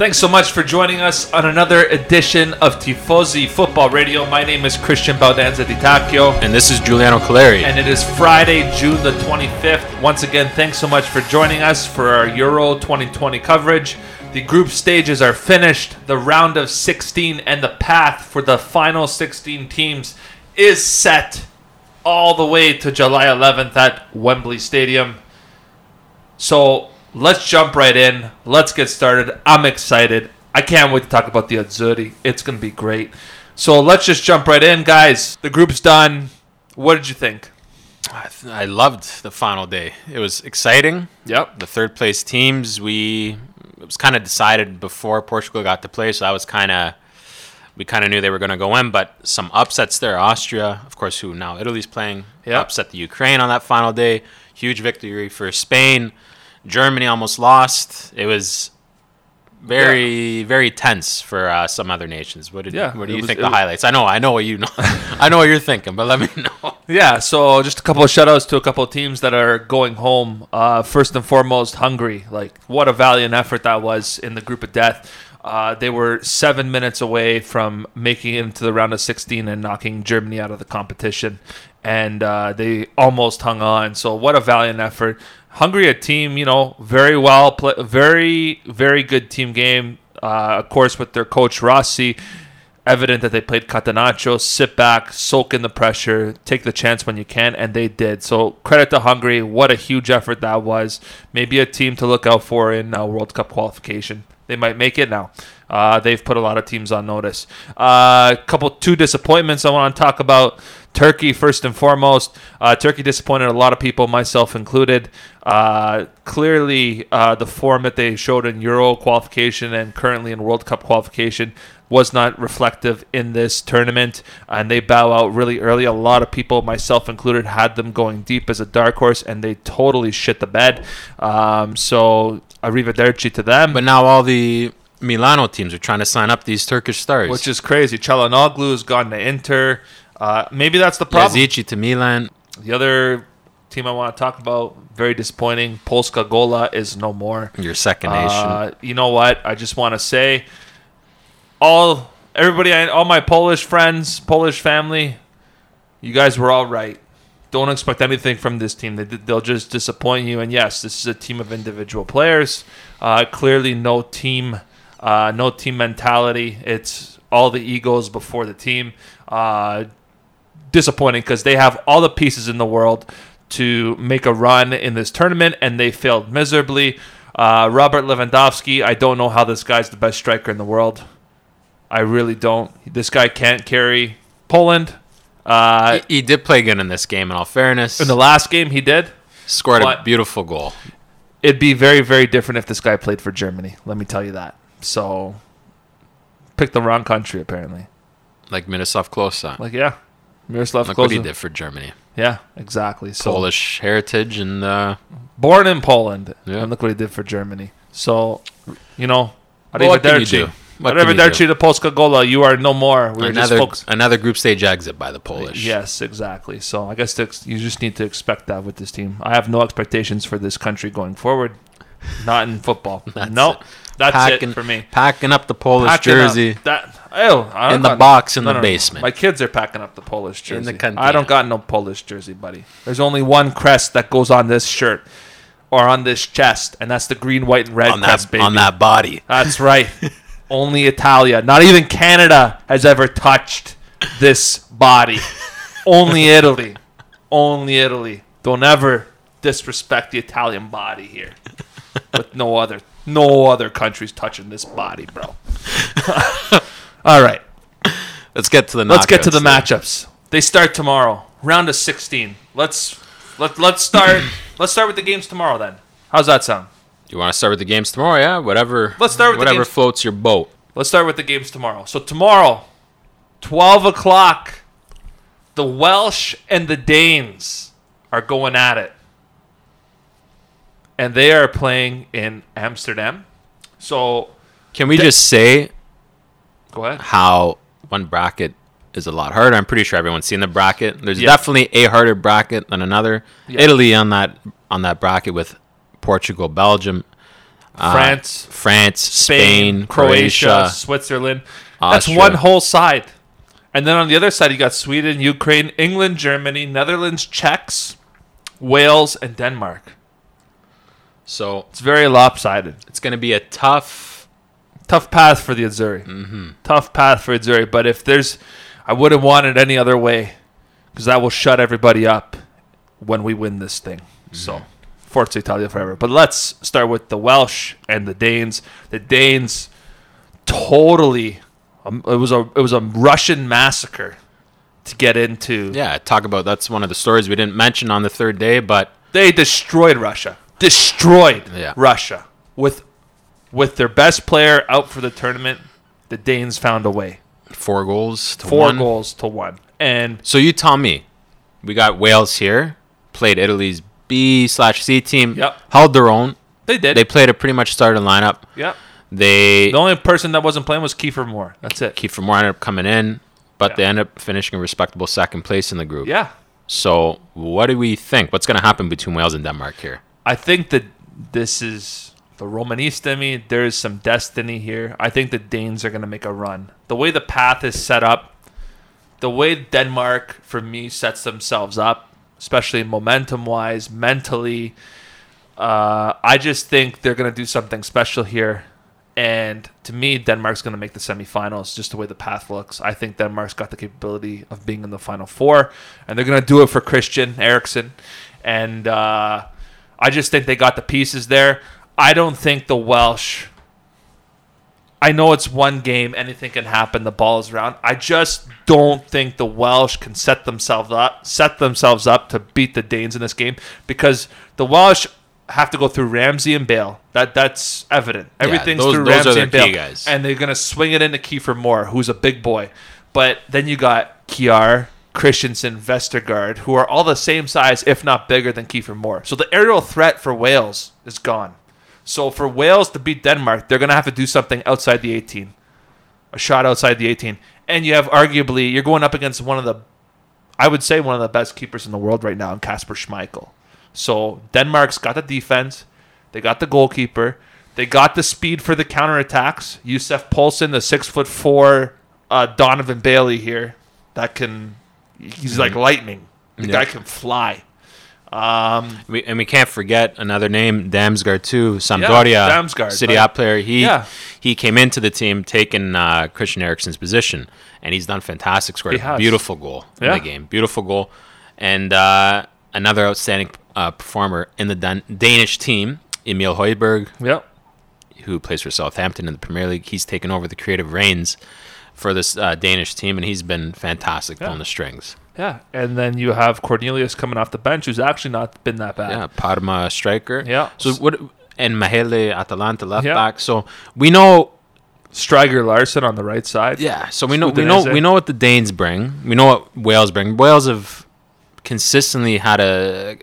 Thanks so much for joining us on another edition of Tifosi Football Radio. My name is Christian Baldanza Di Tacchio. And this is Giuliano Caleri. And it is Friday, June the 25th. Once again, thanks so much for joining us for our Euro 2020 coverage. The group stages are finished. The round of 16 and the path for the final 16 teams is set all the way to July 11th at Wembley Stadium. So let's jump right in. Let's get started. I'm excited. I can't wait to talk about the Azzurri. It's going to be great. So let's just jump right in, guys. The group's done. What did you think? I, th- I loved the final day. It was exciting. Yep. The third place teams, we it was kind of decided before Portugal got to play, so that was kind of we kind of knew they were going to go in. But some upsets there. Austria, of course, who now Italy's playing, Yep. upset the Ukraine on that final day. Huge victory for Spain. Germany almost lost. It was very very tense for uh, some other nations. What did Yeah, what do you was- think the was- highlights? I know I know what you know. I know what you're thinking, but let me know. Yeah, so just a couple of shout outs to a couple of teams that are going home. Uh, first and foremost, Hungary. Like, what a valiant effort that was in the group of death. Uh, they were seven minutes away from making it into the round of 16 and knocking Germany out of the competition. And uh, they almost hung on. So, what a valiant effort. Hungary, a team, you know, very well, play, very, very good team game. Uh, of course, with their coach Rossi evident that they played Catenaccio, sit back, soak in the pressure, take the chance when you can, and they did. So credit to Hungary. What a huge effort that was. Maybe a team to look out for in uh, World Cup qualification. They might make it now. Uh, they've put a lot of teams on notice. A uh, couple, two disappointments I want to talk about. Turkey, first and foremost. Uh, Turkey disappointed a lot of people, myself included. Uh, clearly, uh, the form that they showed in Euro qualification and currently in World Cup qualification was not reflective in this tournament, and they bow out really early. A lot of people, myself included, had them going deep as a dark horse, and they totally shit the bed. Um, so, arrivederci to them. But now all the Milano teams are trying to sign up these Turkish stars. which is crazy. Çalhanoğlu has gone to Inter. Uh, maybe that's the problem. Yazici to Milan. The other team I want to talk about, very disappointing. Polska Gola is no more. Your second nation. Uh, you know what? I just want to say, all everybody, all my Polish friends, Polish family, you guys were all right. Don't expect anything from this team. They, they'll just disappoint you. And yes, this is a team of individual players. Uh, clearly, no team, uh, no team mentality. It's all the egos before the team. Uh, disappointing because they have all the pieces in the world to make a run in this tournament, and they failed miserably. Uh, Robert Lewandowski, I don't know how this guy's the best striker in the world. I really don't. This guy can't carry Poland. Uh, he, he did play good in this game, in all fairness. in the last game, he did. Scored but- a beautiful goal. It'd be very, very different if this guy played for Germany. Let me tell you that. So, picked the wrong country apparently. Like Miroslav Klose. Like, yeah, Miroslav Look what he did for Germany. Yeah, exactly. So Polish heritage and uh, born in Poland, Yeah. and look what he did for Germany. So, you know, Well, what can you do? What Arrivederci to Polska Gola. You are no more. We're just another folks. another group stage exit by the Polish. Yes, exactly. So I guess ex- you just need to expect that with this team. I have no expectations for this country going forward. Not in football. That's nope. That's Packing- it for me. Packing up the Polish Packing up jersey. That oh, I In the box in the basement. My kids are packing up the Polish jersey. In the. I don't got no Polish jersey, buddy. There's only one crest that goes on this shirt or on this chest, and that's the green, white, and red on crest, that baby. on that body. That's right. only Italia. Not even Canada has ever touched this body. only Italy. Only Italy. Don't ever disrespect the Italian body here. With no other no other countries touching this body, bro. All right. Let's get to the. Let's get to the then. matchups. They start tomorrow. Round of 16. Let's let let's start let's start with the games tomorrow then. How's that sound? You want to start with the games tomorrow? Yeah, whatever. Let's start with whatever floats your boat. Let's start with the games tomorrow. So tomorrow, 12 o'clock, the Welsh and the Danes are going at it. And they are playing in Amsterdam. So Can we Th- just say go ahead. how one bracket is a lot harder? I'm pretty sure everyone's seen the bracket. There's Yeah. definitely a harder bracket than another. Yeah. Italy on that on that bracket with Portugal, Belgium. Uh, France, France, Spain, Spain, Croatia, Croatia. Switzerland. That's one whole side. And then on the other side, you got Sweden, Ukraine, England, Germany, Netherlands, Czechs, Wales, and Denmark. So It's very lopsided. it's going to be a tough. Tough path for the Azzurri. Mm-hmm. Tough path for Azzurri. But if there's, I wouldn't want it any other way, because that will shut everybody up when we win this thing. So, Forza Italia forever. But let's start with the Welsh and the Danes. The Danes totally. Um, it was a it was a Russian massacre to get into. Yeah, talk about that's one of the stories we didn't mention on the third day, but They destroyed Russia. Destroyed Yeah. Russia with with their best player out for the tournament. The Danes found a way. four goals to Four one. goals to one. And So you tell me, we got Wales here, played Italy's B slash C team, Yep. held their own. they did. They played a pretty much started lineup. yep. They The only person that wasn't playing was Kiefer Moore. That's it. Kiefer Moore ended up coming in, but Yeah. they ended up finishing a respectable second place in the group. Yeah. So what do we think? What's going to happen between Wales and Denmark here? I think that this is the Romanista me. There is some destiny here. I think the Danes are going to make a run. The way the path is set up, the way Denmark, for me, sets themselves up, especially momentum wise, mentally, uh, I just think they're going to do something special here. And to me, Denmark's going to make the semifinals just the way the path looks. I think Denmark's got the capability of being in the final four, and they're going to do it for Christian Eriksen. And uh, I just think they got the pieces there. I don't think the Welsh. I know it's one game, anything can happen. The ball is around. I just don't think the Welsh can set themselves up, set themselves up to beat the Danes in this game because the Welsh have to go through Ramsey and Bale. That that's evident. Everything's those- through those Ramsey and Bale, guys. and they're gonna swing it into Kiefer Moore, who's a big boy. But then you got Kjær, Christensen, Vestergaard, who are all the same size, if not bigger than Kiefer Moore. So the aerial threat for Wales is gone. So for Wales to beat Denmark, they're gonna have to do something outside the 18, a shot outside the 18, and you have arguably you're going up against one of the, I would say one of the best keepers in the world right now, in Kasper Schmeichel. So Denmark's got the defense, they got the goalkeeper, they got the speed for the counterattacks. Yussuf Poulsen, the six foot four uh, Donovan Bailey here, that can he's like lightning. The Yeah. guy can fly. Um, We, and we can't forget another name, Damsgaard too, Sampdoria, Damsgaard, Serie A player. He Yeah. he came into the team taking uh, Christian Eriksen's position, and he's done fantastic. Scored a beautiful goal in the game, beautiful goal, and uh, another outstanding uh, performer in the Dan- Danish team, Emil Højbjerg, yep. who plays for Southampton in the Premier League. He's taken over the creative reins for this uh, Danish team, and he's been fantastic Yeah. pulling the strings. Yeah, and then you have Cornelius coming off the bench, who's actually not been that bad. Yeah, Parma striker. Yeah. So what? And Mæhle Atalanta left Yeah. back. So we know. Stryger Larsen on the right side. Yeah. So we know. We know. We know what the Danes bring. We know what Wales bring. Wales have consistently had a,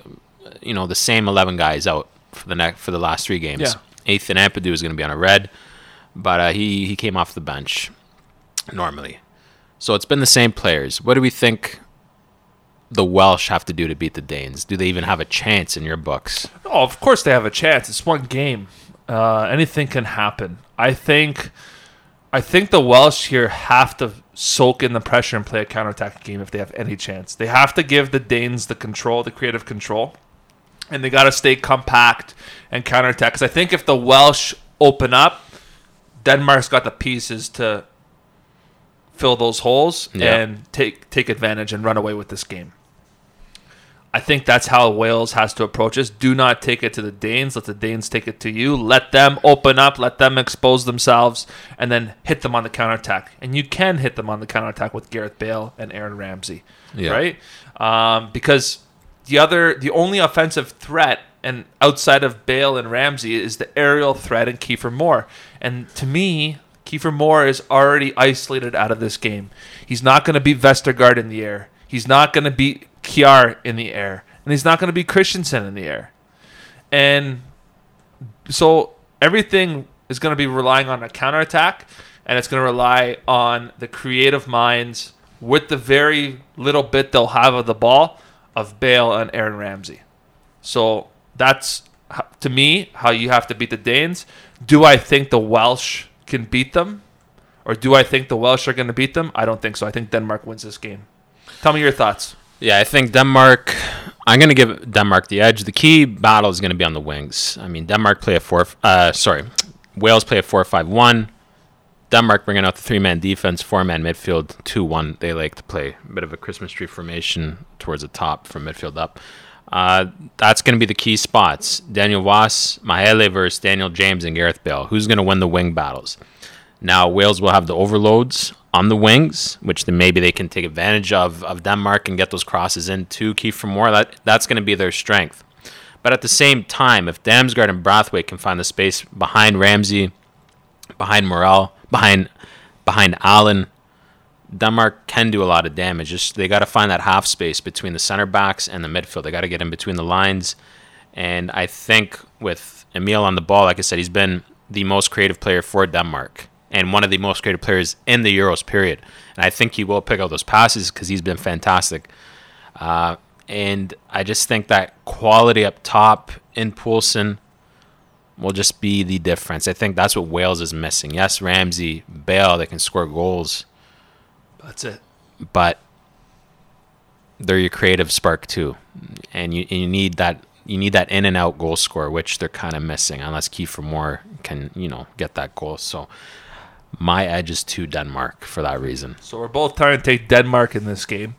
you know, the same eleven guys out for the next for the last three games. Yeah. Ethan Ampadu is going to be on a red, but uh, he he came off the bench normally. So it's been the same players. What do we think? The Welsh have to do to beat the Danes. Do they even have a chance in your books? Oh, of course they have a chance. It's one game. Uh, anything can happen. I think, I think the Welsh here have to soak in the pressure and play a counterattack game if they have any chance. They have to give the Danes the control, the creative control, and they got to stay compact and counterattack. Because I think if the Welsh open up, Denmark's got the pieces to fill those holes Yeah. and take take advantage and run away with this game. I think that's how Wales has to approach this. Do not take it to the Danes. Let the Danes take it to you. Let them open up. Let them expose themselves, and then hit them on the counterattack. And you can hit them on the counterattack with Gareth Bale and Aaron Ramsey, Yeah. right? Um, because the other, the only offensive threat, and outside of Bale and Ramsey, is the aerial threat and Kiefer Moore. And to me, Kiefer Moore is already isolated out of this game. He's not going to beat Vestergaard in the air. He's not going to beat Kjær in the air, and he's not going to be Christensen in the air. And so everything is going to be relying on a counterattack, and it's going to rely on the creative minds with the very little bit they'll have of the ball of Bale and Aaron Ramsey. So that's to me how you have to beat the Danes. Do I think the Welsh can beat them, or do I think the Welsh are going to beat them? I don't think so. I think Denmark wins this game. Tell me your thoughts. Yeah, I think Denmark. I'm going to give Denmark the edge. The key battle is going to be on the wings. I mean, Denmark play a four. Uh, sorry, Wales play a four-five-one. Denmark bringing out the three-man defense, four-man midfield, two-one. They like to play a bit of a Christmas tree formation towards the top from midfield up. Uh, that's going to be the key spots. Daniel Wass, Mæhle versus Daniel James and Gareth Bale. Who's going to win the wing battles? Now Wales will have the overloads on the wings, which then maybe they can take advantage of of Denmark and get those crosses in to Kiefer Moore. That that's going to be their strength. But at the same time, if Damsgaard and Brathwaite can find the space behind Ramsey, behind Morrell, behind behind Allen, Denmark can do a lot of damage. Just they got to find that half space between the center backs and the midfield. They got to get in between the lines. And I think with Emil on the ball, like I said, he's been the most creative player for Denmark and one of the most creative players in the Euros period. And I think he will pick out those passes because he's been fantastic. Uh, and I just think that quality up top in Poulsen will just be the difference. I think that's what Wales is missing. Yes, Ramsey, Bale, they can score goals, That's it. but they're your creative spark too, and you and you need that you need that in and out goal score, which they're kind of missing unless Kiefer Moore can you know get that goal. So my edge is to Denmark for that reason. So we're both trying to take Denmark in this game.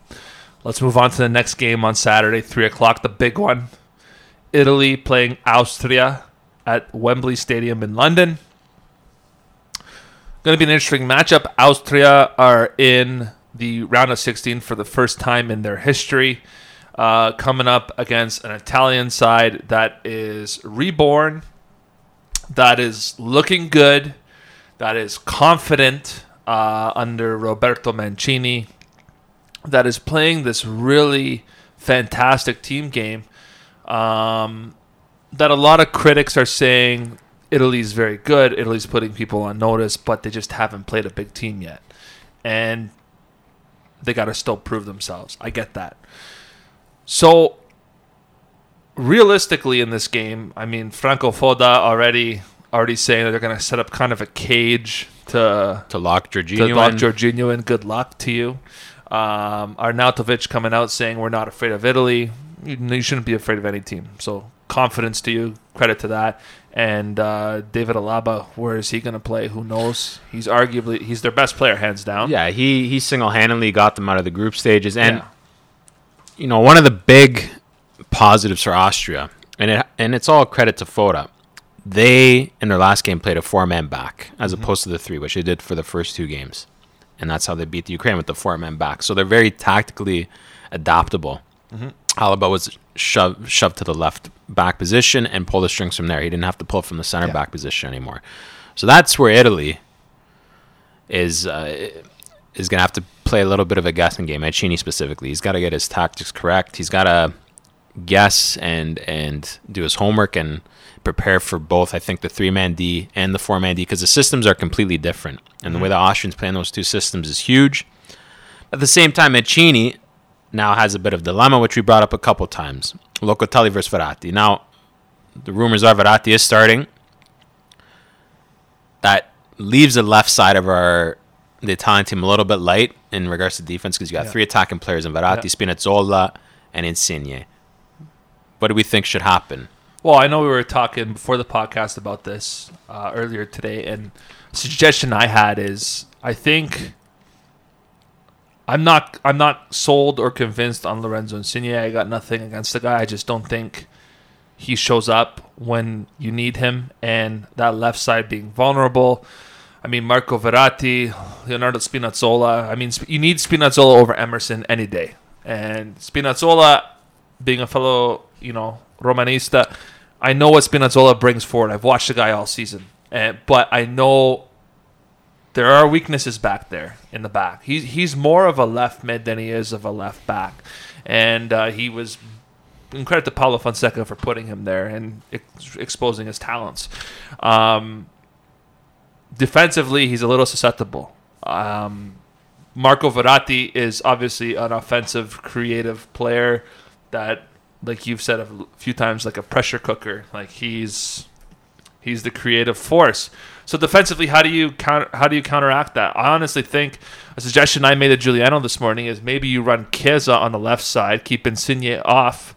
Let's move on to the next game on Saturday, three o'clock, the big one. Italy playing Austria at Wembley Stadium in London. Going to be an interesting matchup. Austria are in the round of 16 for the first time in their history, uh, coming up against an Italian side that is reborn, that is looking good, that is confident uh, under Roberto Mancini, that is playing this really fantastic team game. Um, that a lot of critics are saying Italy's very good. Italy's putting people on notice, but they just haven't played a big team yet, and they got to still prove themselves. I get that. So, realistically, in this game, I mean, Franco Foda already already saying that they're going to set up kind of a cage to To lock to Jorginho lock in. Jorginho in. Good luck to you. Um, Arnautovic coming out saying we're not afraid of Italy. You, you shouldn't be afraid of any team. So confidence to you. Credit to that. And uh, David Alaba, where is he going to play? Who knows? He's arguably he's their best player, hands down. Yeah, he he single handedly got them out of the group stages, and Yeah. you know one of the big positives for Austria, and it and it's all credit to Foda. They in their last game played a four man back as opposed to the three, which they did for the first two games, and that's how they beat the Ukraine with the four man back. So they're very tactically adaptable. Alaba was shoved shoved to the left back position and pulled the strings from there. He didn't have to pull from the center Yeah. back position anymore. So that's where Italy is uh, is going to have to play a little bit of a guessing game. Mancini specifically, he's got to get his tactics correct. He's got to guess and and do his homework and prepare for both. I think the three man D and the four man D because the systems are completely different, and the way mm-hmm. the Austrians play in those two systems is huge. At the same time, Mancini now has a bit of dilemma, which we brought up a couple times. Locatelli versus Verratti. Now, the rumors are Verratti is starting. That leaves the left side of our the Italian team a little bit light in regards to defense because you got Yeah. three attacking players in Verratti, Yeah. Spinazzola, and Insigne. What do we think should happen? Well, I know we were talking before the podcast about this uh, earlier today, and suggestion I had is I think I'm not I'm not sold or convinced on Lorenzo Insigne. I got nothing against the guy. I just don't think he shows up when you need him, and that left side being vulnerable. I mean, Marco Verratti, Leonardo Spinazzola. I mean, you need Spinazzola over Emerson any day, and Spinazzola being a fellow, you know, Romanista, I know what Spinazzola brings forward. I've watched the guy all season, and, but I know there are weaknesses back there in the back. He's he's more of a left mid than he is of a left back, and uh, he was. And credit to Paulo Fonseca for putting him there and ex- exposing his talents. Um, defensively, he's a little susceptible. Um, Marco Verratti is obviously an offensive, creative player that like you've said a few times, like a pressure cooker. Like he's he's the creative force. So defensively, how do you counter? How do you counteract that? I honestly think a suggestion I made to Giuliano this morning is maybe you run Chiesa on the left side, keep Insigne off,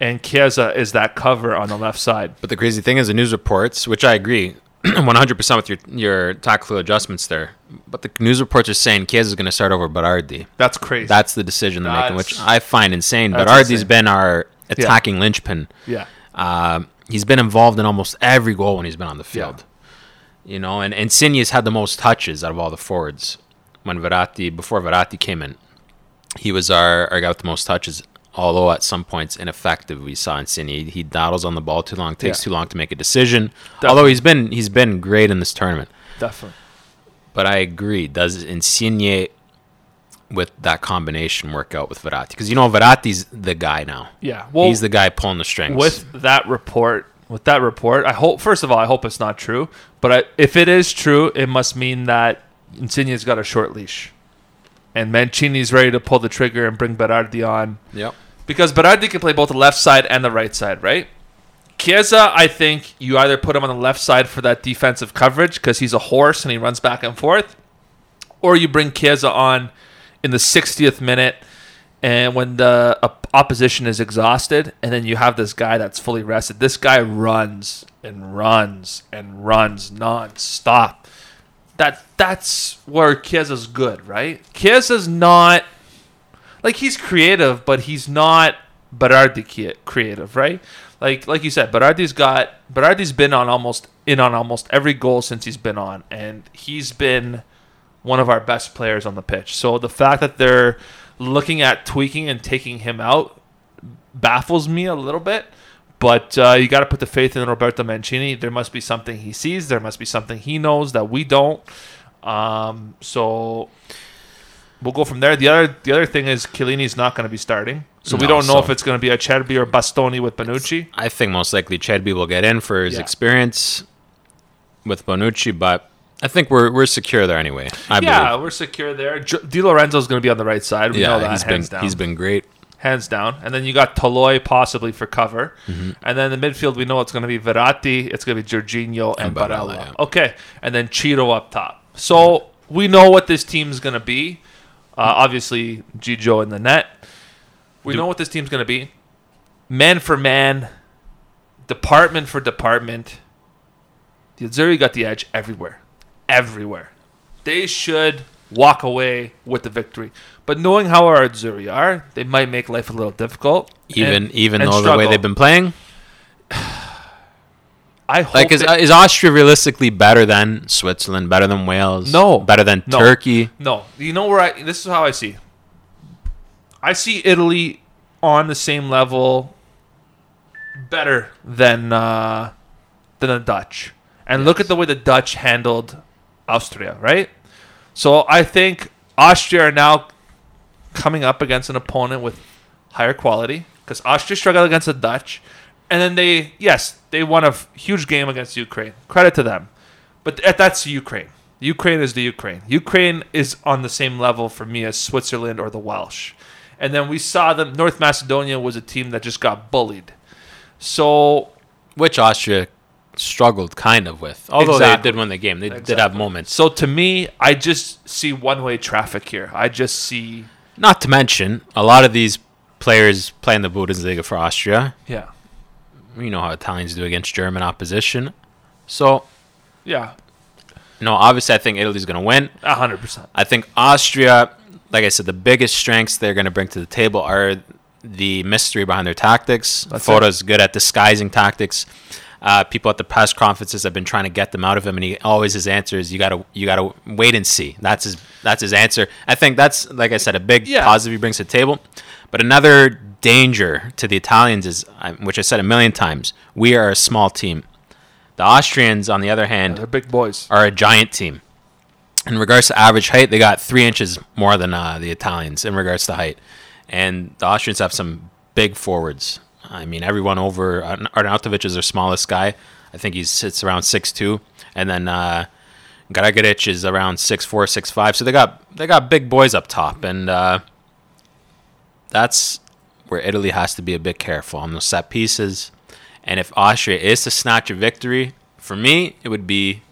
and Chiesa is that cover on the left side. But the crazy thing is the news reports, which I agree 100% with your your tactical adjustments there. But the news reports are saying Chiesa is going to start over Berardi. That's crazy. That's the decision they're making, which I find insane. That's Berardi's insane. been our attacking linchpin. yeah. Uh, he's been involved in almost every goal when he's been on the field. You know, and Insigne's had the most touches out of all the forwards. When Verratti, before Verratti came in, he was our, our guy with the most touches. Although at some points ineffective, we saw Insigne. He dawdles on the ball too long, takes Yeah. too long to make a decision. Definitely. Although he's been he's been great in this tournament. Definitely. But I agree. Does Insigne with that combination work out with Verratti? Because you know Verratti's the guy now. Yeah. Well, he's the guy pulling the strings. with that report with that report i hope first of all i hope it's not true but I, if it is true it must mean that insigne's got a short leash and mancini's ready to pull the trigger and bring berardi on yep. because berardi can play both the left side and the right side right Chiesa, I think you either put him on the left side for that defensive coverage because he's a horse and he runs back and forth, or you bring Chiesa on in the 60th minute and when the op- opposition is exhausted and then you have this guy that's fully rested. This guy runs and runs and runs non-stop. That that's where Chiesa's good right? Chiesa's not like he's creative but he's not Berardi creative right? Like like you said Berardi's got Berardi's been on almost in on almost every goal since he's been on and he's been one of our best players on the pitch. So the fact that they're looking at tweaking and taking him out baffles me a little bit. But uh, you got to put the faith in Roberto Mancini. There must be something he sees. There must be something he knows that we don't. Um, so we'll go from there. The other the other thing is Chiellini's not going to be starting, so we don't know so- if it's going to be Acerbi or Bastoni with Bonucci. I think most likely Acerbi will get in for his Yeah. experience with Bonucci, but I think we're we're secure there anyway. I yeah, believe. we're secure there. Di Lorenzo's going to be on the right side. We know that he's been hands down. he's been great. hands down. And then you got Toloi possibly for cover. Mm-hmm. And then the midfield, we know it's going to be Verratti, it's going to be Jorginho, and, And Barella. Yeah. Okay. And then Ciro up top. So we know what this team's going to be. Uh, obviously, Gigio in the net. We Do- know what this team's going to be. Man for man, department for department. The Azzurri got the edge everywhere. Everywhere. They should walk away with the victory. But knowing how our Azzurri are, they might make life a little difficult. Even and- even and though the way they've been playing, I hope like is they- is Austria realistically better than Switzerland, better than Wales, No. better than No. Turkey? No, you know where I. This is how I see. I see Italy on the same level, better than uh, than the Dutch. And look at the way the Dutch handled Austria, right? So I think Austria are now coming up against an opponent with higher quality because Austria struggled against the Dutch, and then they yes they won a f- huge game against Ukraine. Credit to them, but th- that's Ukraine. Ukraine is the Ukraine. Ukraine is on the same level for me as Switzerland or the Welsh. And then we saw them. North Macedonia was a team that just got bullied. So Which Austria struggled kind of with, although Exactly. they did win the game. They did have moments. So to me, I just see one-way traffic here. I just see, Not to mention, a lot of these players play in the Bundesliga for Austria. yeah, You know how Italians do against German opposition. So, yeah, no, obviously, I think Italy's going to win. a hundred percent. I think Austria, like I said, the biggest strengths they're going to bring to the table are the mystery behind their tactics. That's Foda's good at disguising tactics. Uh, people at the press conferences have been trying to get them out of him, and he always his answer is you gotta you gotta wait and see. That's his that's his answer. I think that's like I said a big Yeah. positive he brings to the table. But another danger to the Italians is, uh, which I said a million times, we are a small team. The Austrians, on the other hand, They're big boys. are a giant team. In regards to average height, they got three inches more than uh, the Italians in regards to height, and the Austrians have some big forwards. I mean, everyone over Arnautovic is their smallest guy. I think he sits around six two, and then uh, Garagaric is around six four, six five. So they got they got big boys up top, and uh, that's where Italy has to be a bit careful on those set pieces. And if Austria is to snatch a victory, for me, it would be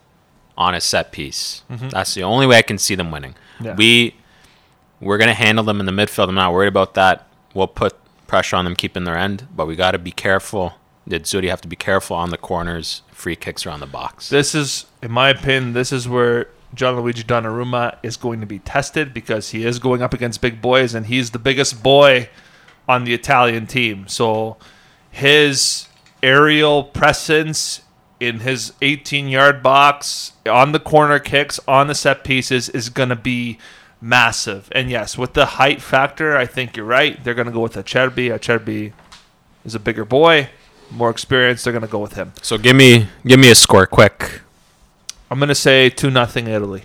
on a set piece. That's the only way I can see them winning. Yeah. We we're gonna handle them in the midfield. I'm not worried about that. We'll put pressure on them keeping their end, but we got to be careful. Did Azzurri have to be careful on the corners, free kicks around the box. This is, in my opinion, this is where Gianluigi Donnarumma is going to be tested because he is going up against big boys and he's the biggest boy on the Italian team. So his aerial presence in his 18 yard box, on the corner kicks, on the set pieces is going to be massive. And yes, with the height factor, I think you're right. They're going to go with Acerbi. Acerbi is a bigger boy, more experienced. They're going to go with him. So give me give me a score quick I'm going to say 2 nothing Italy.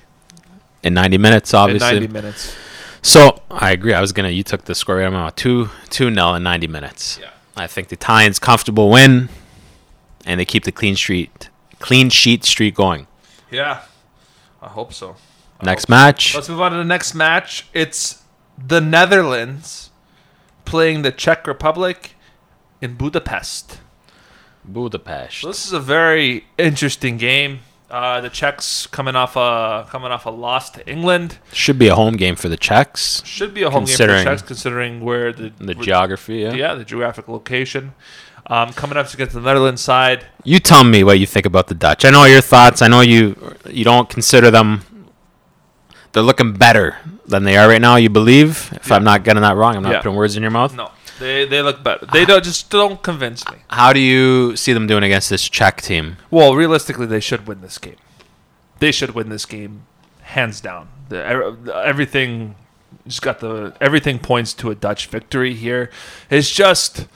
in 90 minutes, in obviously. 90 minutes. So I agree. I was gonna. You took the score right out. Two two nil in 90 minutes. Yeah. I think the Italians comfortable win, and they keep the clean street clean sheet streak going. Yeah, I hope so. Next match. Let's move on to the next match. It's the Netherlands playing the Czech Republic in Budapest. Budapest. So this is a very interesting game. Uh, the Czechs coming off a coming off a loss to England Should be a home game for the Czechs. should be a home game for the Czechs considering where the The where- geography. Yeah. yeah the geographic location. Um, coming up against the Netherlands side. You tell me what you think about the Dutch. I know your thoughts. I know you you don't consider them. They're looking better than they are right now. You believe? If Yeah. I'm not getting that wrong, I'm not Yeah. putting words in your mouth. No, they they look better. They don't just don't convince me. How do you see them doing against this Czech team? Well, realistically, they should win this game. They should win this game, hands down. The, everything just got the everything points to a Dutch victory here. It's just,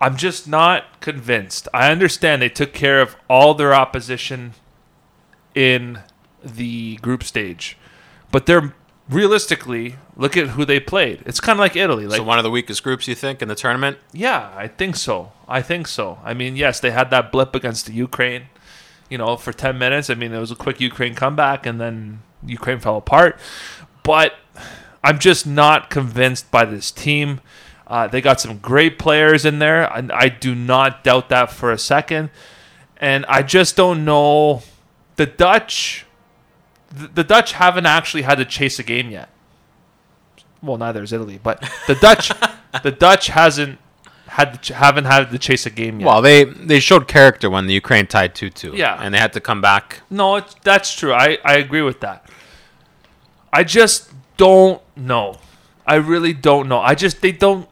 I'm just not convinced. I understand they took care of all their opposition in the group stage, but they're realistically look at who they played. It's kind of like Italy. Like so one of the weakest groups you think in the tournament? yeah, I think so. I think so. I mean, yes, they had that blip against the Ukraine, you know, for 10 minutes. I mean, it was a quick Ukraine comeback and then Ukraine fell apart. But I'm just not convinced by this team. Uh, they got some great players in there, and I do not doubt that for a second. And I just don't know. The Dutch, the, the Dutch haven't actually had to chase a game yet. Well, neither is Italy, but the Dutch, the Dutch hasn't had to ch- haven't had to chase a game yet. Well, they they showed character when the Ukraine tied two two. Yeah. and they had to come back. No, it's, that's true. I, I agree with that. I just don't know. I really don't know. I just they don't.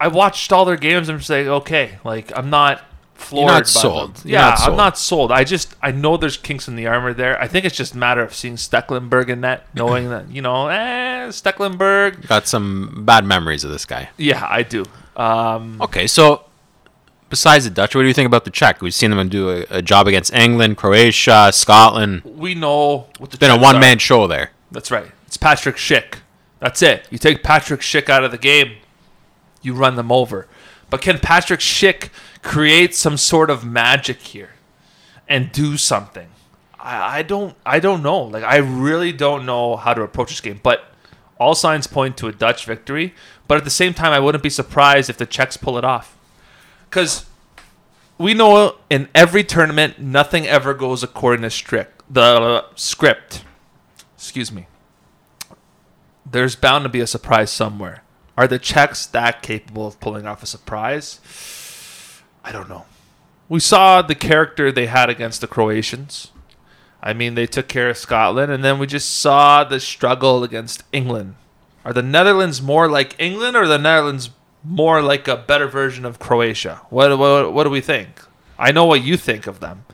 I watched all their games. and I'm just like, okay, like I'm not floored. not by sold. You're yeah, not I'm not sold. I just I know there's kinks in the armor there. I think it's just a matter of seeing Stekelenburg in that, knowing that you know, eh, Stekelenburg. Got some bad memories of this guy. Yeah, I do. Um, Okay, so besides the Dutch, what do you think about the Czech? We've seen them do a, a job against England, Croatia, Scotland. we know what the It's been a one man show there. That's right. It's Patrick Schick. That's it. You take Patrick Schick out of the game, you run them over. But can Patrick Schick create some sort of magic here and do something? I, I don't I don't know. Like I really don't know how to approach this game. But all signs point to a Dutch victory. But at the same time, I wouldn't be surprised if the Czechs pull it off. Because we know in every tournament, nothing ever goes according to strict the script. Excuse me. There's bound to be a surprise somewhere. Are the Czechs that capable of pulling off a surprise? I don't know. We saw the character they had against the Croatians. I mean, they took care of Scotland, and then we just saw the struggle against England. Are the Netherlands more like England, or the Netherlands more like a better version of Croatia? What what, what do we think? I know what you think of them.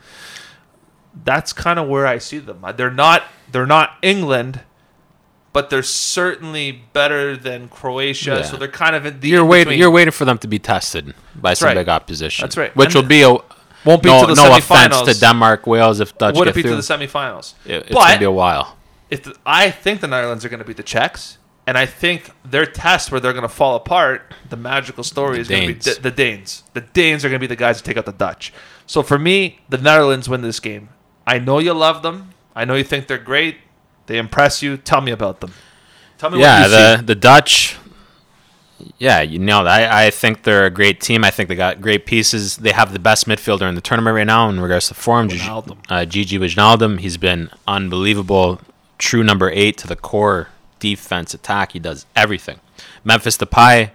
That's kind of where I see them. They're not they're not England, but they're certainly better than Croatia. Yeah. So they're kind of in the You're waiting. You're waiting for them to be tested by some right. big opposition. That's right. Which And will be a won't be no, to the no offense to Denmark, Wales if Dutch Would it be through. to the semifinals? It- it's but gonna be a while. if the, I think the Netherlands are going to beat the Czechs, and I think their test where they're going to fall apart, the magical story The is going to be the, the Danes. The Danes are going to be the guys who take out the Dutch. So for me, the Netherlands win this game. I know you love them. I know you think they're great. They impress you. Tell me about them. Tell me Yeah, what you the see. the Dutch. Yeah, you know, I, I think they're a great team. I think they got great pieces. They have the best midfielder in the tournament right now in regards to form. Gigi- Wijnaldum. Uh, Gigi Wijnaldum. He's been unbelievable. True number eight to the core defense attack. He does everything. Memphis Depay,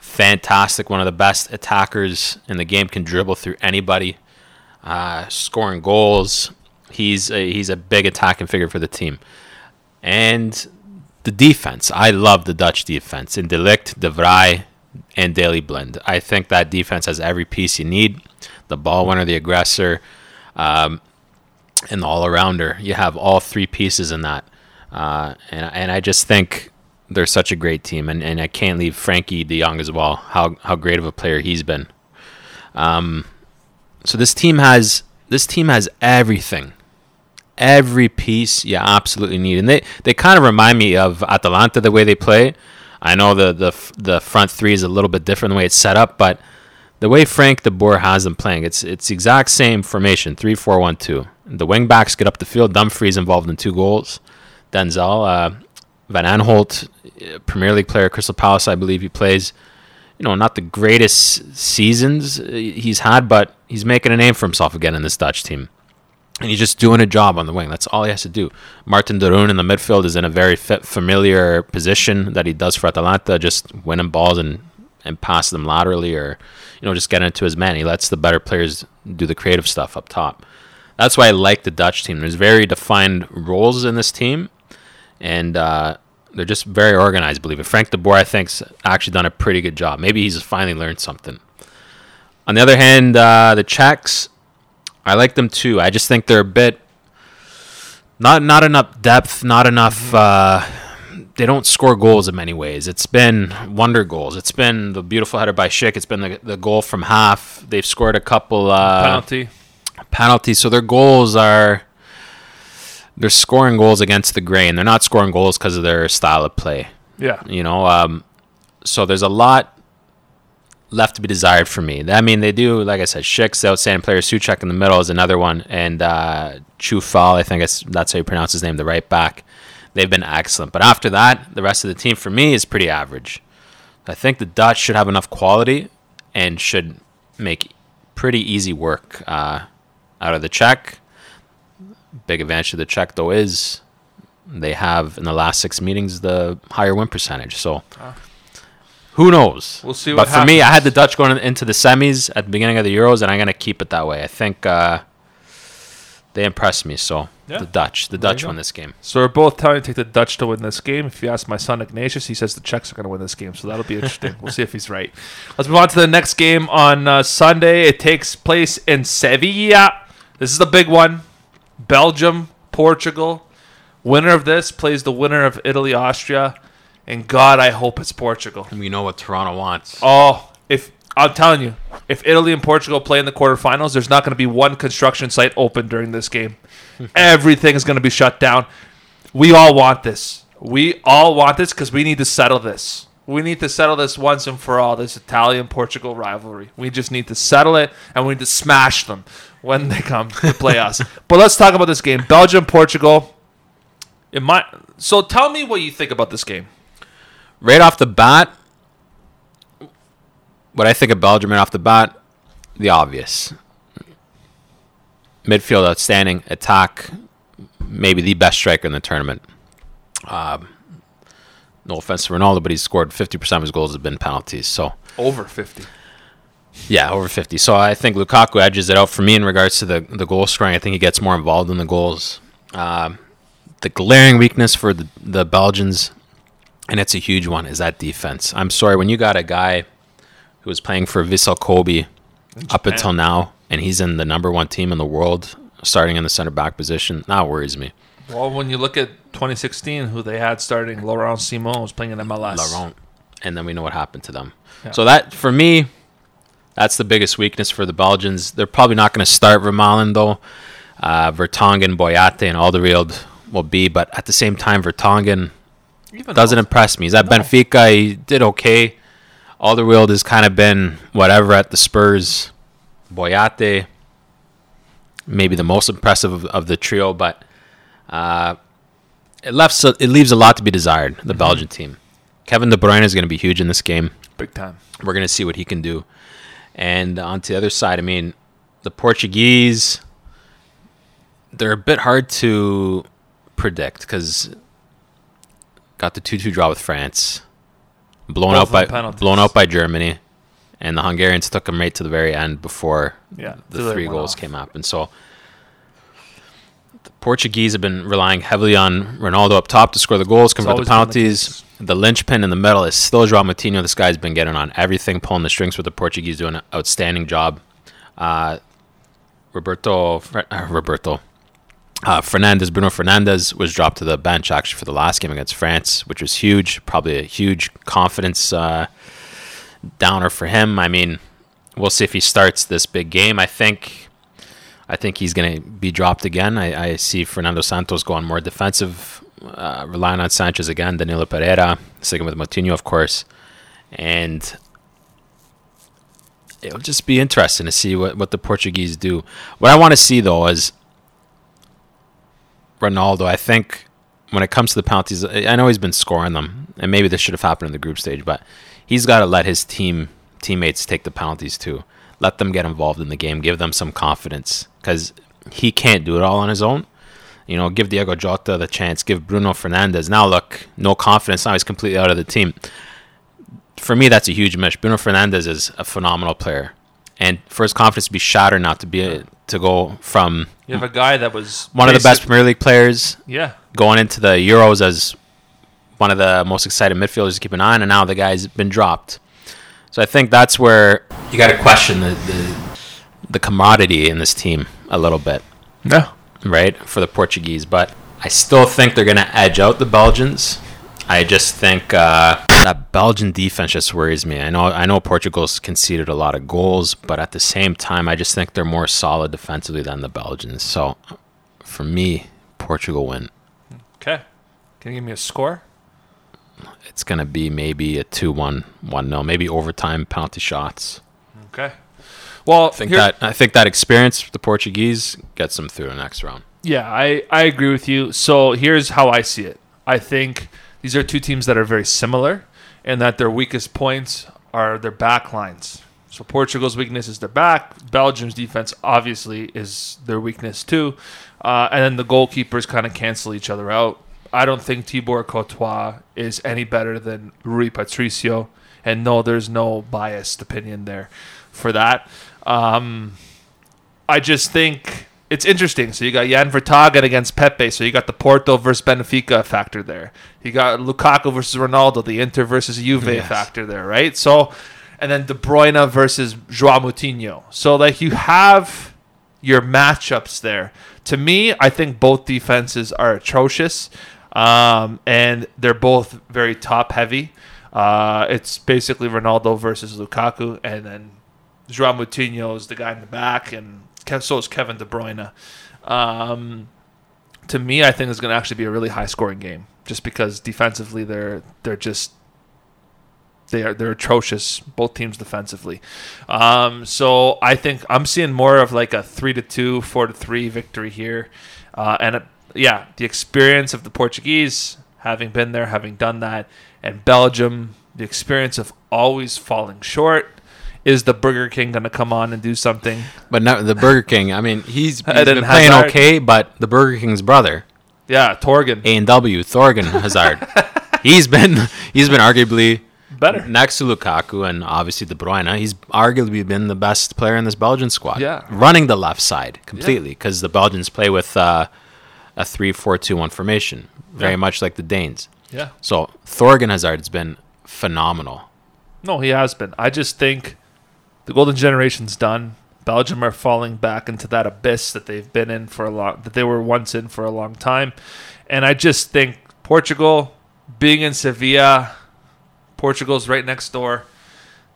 fantastic. One of the best attackers in the game. Can dribble through anybody. Uh, scoring goals. He's a, he's a big attacking figure for the team. And the defense. I love the Dutch defense. In de Ligt, De Vrij, and Daley Blind. I think that defense has every piece you need. The ball winner, the aggressor, um, and the all arounder. You have all three pieces in that. Uh, and, and I just think they're such a great team. And, and I can't leave Frenkie de Jong as well, how, how great of a player he's been. Um, so this team has this team has everything every piece you absolutely need. And they, they kind of remind me of Atalanta the way they play. I know the, the the front three is a little bit different the way it's set up, but the way Frank de Boer has them playing, it's it's exact same formation, three four one two. The wing backs get up the field. Dumfries involved in two goals. Denzel, uh, Van Aanholt, uh, Premier League player, Crystal Palace, I believe he plays. You know, not the greatest seasons uh, he's had, but he's making a name for himself again in this Dutch team and he's just doing a job on the wing. That's all he has to do. Marten de Roon in the midfield is in a very familiar position that he does for Atalanta, just winning balls and and pass them laterally, or you know, just get into his man. He lets the better players do the creative stuff up top. That's why I like the Dutch team. There's very defined roles in this team, and uh, they're just very organized. Believe it. Frank de Boer, I think's actually done a pretty good job. Maybe he's finally learned something. On the other hand, uh, the Czechs, I like them too. I just think they're a bit not not enough depth, not enough. Uh, they don't score goals in many ways. It's been wonder goals. It's been the beautiful header by Schick. It's been the, the goal from half. They've scored a couple uh, Penalty. penalties. So their goals are they're scoring goals against the grain. They're not scoring goals because of their style of play. Yeah. You know, um, so there's a lot left to be desired for me. I mean, they do, like I said, Schick's the outstanding player. Souček in the middle is another one, and uh, Chufal, I think that's how you pronounce his name, the right back. They've been excellent. But after that, the rest of the team for me is pretty average. I think the Dutch should have enough quality and should make pretty easy work uh, out of the Czech. Big advantage of the Czech, though, is they have in the last six meetings the higher win percentage. So who knows? We'll see But for me, I had the Dutch going into the semis at the beginning of the Euros, and I'm gonna keep it that way. I think uh, they impressed me. So Yeah. the Dutch, the There Dutch won this game. So we're both telling you to take the Dutch to win this game. If you ask my son Ignatius, he says the Czechs are going to win this game. So that'll be interesting. we'll see if he's right. Let's move on to the next game on uh, Sunday. It takes place in Sevilla. This is the big one. Belgium, Portugal. Winner of this plays the winner of Italy, Austria. And God, I hope it's Portugal. We know what Toronto wants. Oh, if I'm telling you, if Italy and Portugal play in the quarterfinals, there's not going to be one construction site open during this game. Everything is going to be shut down. We all want this. We all want this because we need to settle this. We need to settle this once and for all. This Italian Portugal rivalry. We just need to settle it, and we need to smash them when they come to play us. But let's talk about this game: Belgium, Portugal. It might. So tell me what you think about this game. Right off the bat, what I think of Belgium right off the bat, the obvious. Midfield outstanding, attack, maybe the best striker in the tournament. Um, no offense to Ronaldo, but he's scored 50% of his goals have been penalties. So, Over fifty. yeah, over 50. So I think Lukaku edges it out for me in regards to the, the goal scoring. I think he gets more involved in the goals. Um, the glaring weakness for the, the Belgians, and it's a huge one, is that defense. I'm sorry, when you got a guy who was playing for Vissel Kobe up until now, and he's in the number one team in the world, starting in the center back position, that worries me. Well, when you look at 2016, who they had starting, Laurent Ciman was playing in MLS. Laurent. And then we know what happened to them. Yeah. So that for me, that's the biggest weakness for the Belgians. They're probably not going to start Vermaelen though. Uh, Vertonghen, Boyata, and Alderweireld will be, but at the same time, Vertonghen Even doesn't impress me. He's at No. Benfica. He did okay. Alderweireld has kind of been whatever at the Spurs. Boyata, maybe the most impressive of, of the trio, but uh, it left so, it leaves a lot to be desired. The Belgian team. Kevin De Bruyne is going to be huge in this game. Big time. We're going to see what he can do. And on to the other side, I mean, the Portuguese, they're a bit hard to predict because got the 2-2 draw with France, blown Both out by penalties. blown out by Germany, and the Hungarians took them right to the very end before Yeah. the three goals off. came up. And so the Portuguese have been relying heavily on Ronaldo up top to score the goals, convert the been the penalties. The, linchpin in the middle is still Joao Moutinho. This guy's been getting on everything, pulling the strings with the Portuguese, doing an outstanding job. Uh, Roberto, uh, Roberto, uh, Fernandes, Bruno Fernandes was dropped to the bench actually for the last game against France, which was huge. Probably a huge confidence uh, downer for him. I mean, we'll see if he starts this big game. I think, I think he's going to be dropped again. I, I see Fernando Santos going more defensive, uh, relying on Sanches again. Danilo Pereira, sticking with Moutinho, of course, and it'll just be interesting to see what, what the Portuguese do. What I want to see though is Ronaldo. I think when it comes to the penalties, I know he's been scoring them, and maybe this should have happened in the group stage, but he's got to let his team teammates take the penalties too. Let them get involved in the game. Give them some confidence because he can't do it all on his own. You know, give Diego Jota the chance. Give Bruno Fernandes. Now look, no confidence. Now he's completely out of the team. For me, that's a huge miss. Bruno Fernandes is a phenomenal player, and for his confidence to be shattered now to be to go from You have a guy that was one of the best Premier League players Yeah. going into the Euros as one of the most excited midfielders to keep an eye on, and now the guy's been dropped. So I think that's where you got to question the, the the commodity in this team a little bit, Yeah. right, for the Portuguese. But I still think they're going to edge out the Belgians. I just think uh, that Belgian defense just worries me. I know I know Portugal's conceded a lot of goals, but at the same time, I just think they're more solid defensively than the Belgians. So for me, Portugal win. Okay. Can you give me a score? it's going to be maybe a 2-1 1-0 maybe overtime penalty shots Okay. Well, i think here- that i think that experience the portuguese gets them through the next round Yeah, I, I agree with you. So here's how I see it. I think these are two teams that are very similar in that their weakest points are their back lines. So Portugal's weakness is their back. Belgium's defense obviously is their weakness too. Uh, and then the goalkeepers kind of cancel each other out. I don't think Thibaut Courtois is any better than Rui Patricio. And no, there's no biased opinion there for that. Um, I just think it's interesting. So you got Jan Vertonghen against Pepe. So you got the Porto versus Benfica factor there. You got Lukaku versus Ronaldo, the Inter versus Juve Yes. factor there, right? So, and then De Bruyne versus Joao Moutinho. So like you have your matchups there. To me, I think both defenses are atrocious, um, and they're both very top heavy. Uh, it's basically Ronaldo versus Lukaku, and then Joao Moutinho is the guy in the back, and so is Kevin De Bruyne. Um, to me, I think it's going to actually be a really high scoring game, just because defensively they're they're just they are they're atrocious, both teams defensively. Um, so I think I'm seeing more of like a three to two, four to three victory here, uh, and uh yeah, the experience of the Portuguese, having been there, having done that, and Belgium, the experience of always falling short. Is the Burger King going to come on and do something? but no, the burger king i mean he's, he's been playing Hazard. okay but the burger king's brother Yeah, Thorgan. a&w thorgan hazard he's been he's been arguably Better. next to lukaku and obviously de bruyne he's arguably been the best player in this belgian squad Yeah. running the left side completely because the belgians play with uh, a 3-4-2-1 formation very Yeah. much like the danes Yeah. So Thorgan Hazard has been phenomenal. No, he has been. I just think the golden generation's done. Belgium are falling back into that abyss that they've been in for a long that they were once in for a long time. And I just think Portugal being in Sevilla, Portugal's right next door.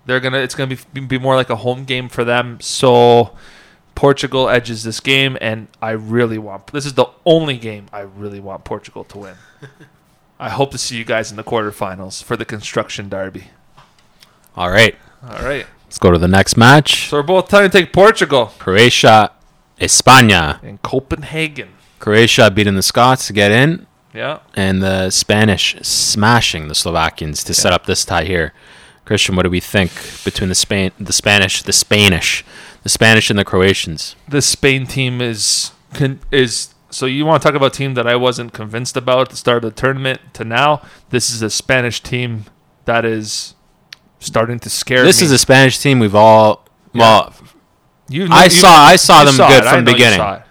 They're gonna it's gonna be be more like a home game for them. So Portugal edges this game, and I really want this is the only game I really want Portugal to win. I hope to see you guys in the quarterfinals for the construction derby. All right, All right. Let's go to the next match. So we're both trying to take Portugal Croatia, España. in Copenhagen. Croatia beating the Scots to get in. Yeah. and the Spanish smashing the Slovakians to set up this tie here. Christian, what do we think between the Spain, the Spanish, the Spanish, the Spanish and the Croatians? the Spain team is is so you want to talk about a team that I wasn't convinced about at the start of the tournament to now. This is a Spanish team that is starting to scare This me. is a Spanish team we've all well, you, I you- saw- I saw you them saw good it. I from know you beginning. saw it.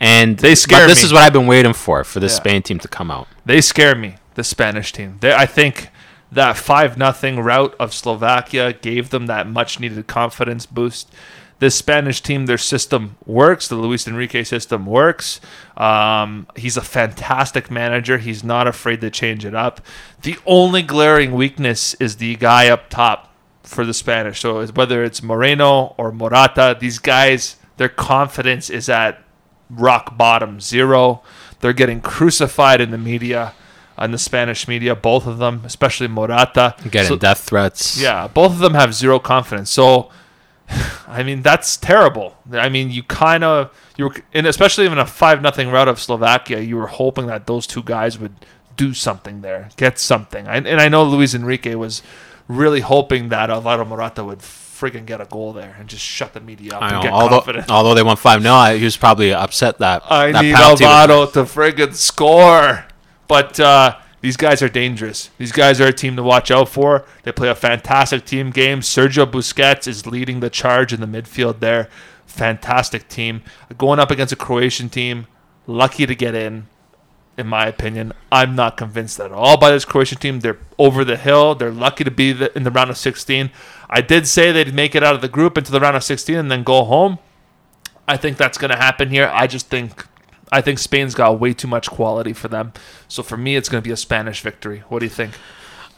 and They but scare This me. is what I've been waiting for for the Yeah. Spain team to come out. They scare me. The Spanish team. They, I think that five nothing route of Slovakia gave them that much needed confidence boost. This Spanish team, their system works. The Luis Enrique system works. Um, he's a fantastic manager. He's not afraid to change it up. The only glaring weakness is the guy up top for the Spanish. So whether it's Moreno or Morata, these guys, their confidence is at rock bottom zero. They're getting crucified in the media, in the Spanish media, both of them, especially Morata. Getting So- death threats. yeah, both of them have zero confidence. So, I mean, that's terrible. I mean, you kind of you were, and especially in a five nothing rout of Slovakia, you were hoping that those two guys would do something there, get something. I, and I know Luis Enrique was really hoping that Alvaro Morata would friggin' get a goal there and just shut the media up I and know. get Although, confident. although they won five 0 he was probably upset that I that need Alvaro to friggin' score. But uh, these guys are dangerous. These guys are a team to watch out for. They play a fantastic team game. Sergio Busquets is leading the charge in the midfield there. Fantastic team. Going up against a Croatian team, lucky to get in, in my opinion. I'm not convinced at all by this Croatian team. They're over the hill. They're lucky to be in the round of 16. I did say they'd make it out of the group into the round of 16 and then go home. I think that's going to happen here. I just think I think Spain's got way too much quality for them. So for me, it's going to be a Spanish victory. What do you think?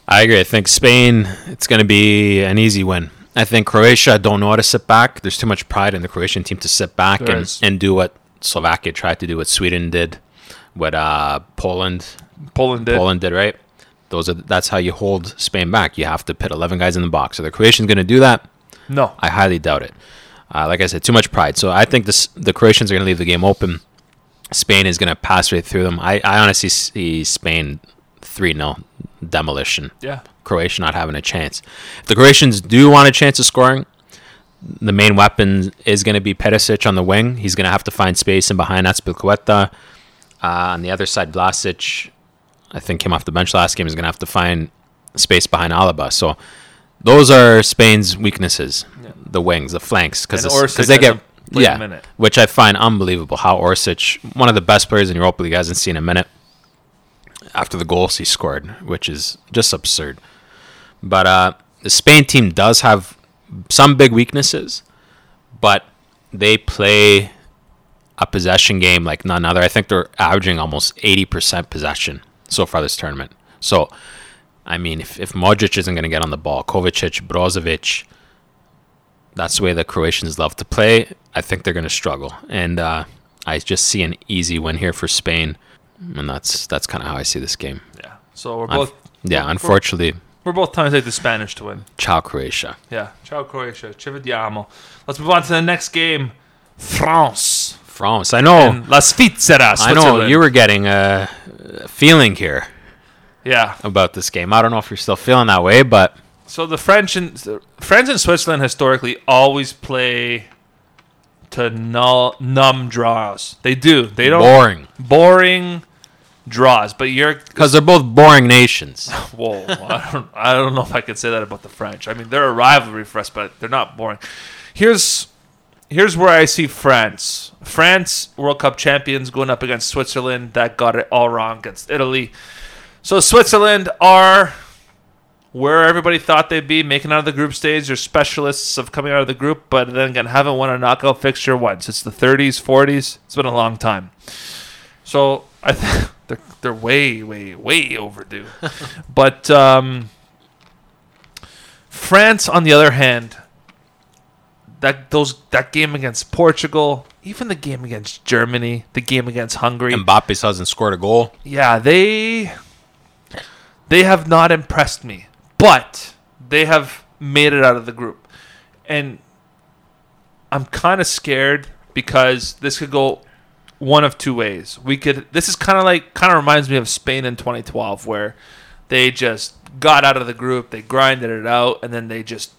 I agree. I think Spain, it's going to be an easy win. I think Croatia don't know how to sit back. There's too much pride in the Croatian team to sit back There and, is. and do what Slovakia tried to do, what Sweden did, what uh, Poland Poland did. Poland did, right? Those are that's how you hold Spain back. You have to put 11 guys in the box. Are the Croatians going to do that? No. I highly doubt it. Uh, like I said, too much pride. So I think this the Croatians are going to leave the game open. Spain is going to pass right through them. I, I honestly see Spain 3 0 demolition. Yeah. Croatia not having a chance. If the Croatians do want a chance of scoring, the main weapon is going to be Perisic on the wing. He's going to have to find space in behind Azpilicueta. Uh, on the other side, Vlasic, I think came off the bench last game, is going to have to find space behind Alba. So those are Spain's weaknesses: Yeah. the wings, the flanks, because And they get played a yeah, minute. which I find unbelievable. How Orsic, one of the best players in Europa League, hasn't seen in a minute after the goals he scored, which is just absurd. But uh, the Spain team does have some big weaknesses, but they play a possession game like none other. I think they're averaging almost 80% possession so far this tournament. So, I mean, if, if Modric isn't going to get on the ball, Kovacic, Brozovic, that's the way the Croatians love to play. I think they're going to struggle. And uh, I just see an easy win here for Spain. And that's that's kind of how I see this game. Yeah. So we're Un- both yeah, we're- unfortunately, we're both trying to take the Spanish to win. ciao Croatia. Yeah. Ciao Croatia. Ci vediamo. Let's move on to the next game. France. France. I know. And La Svizzera. I know you were getting a feeling here Yeah. about this game. I don't know if you're still feeling that way, but So the French and France and Switzerland historically always play to null, numb draws. They do. They don't boring boring draws. But you're because they're both boring nations. whoa. I don't. I don't know if I could say that about the French. I mean, they're a rivalry for us, but they're not boring. Here's here's where I see France. France World Cup champions going up against Switzerland that got it all wrong against Italy. So Switzerland are where everybody thought they'd be, making out of the group stage. They're specialists of coming out of the group, but then again, haven't won a knockout fixture once. It's the 30s, 40s. It's been a long time. So I think they're they're way, way, way overdue. but um, France, on the other hand, that those that game against Portugal, even the game against Germany, the game against Hungary, Mbappe hasn't scored a goal. yeah, they they have not impressed me, but they have made it out of the group, and I'm kind of scared because this could go one of two ways. We could. This is kind of like kind of reminds me of Spain in 2012, where they just got out of the group, they grinded it out, and then they just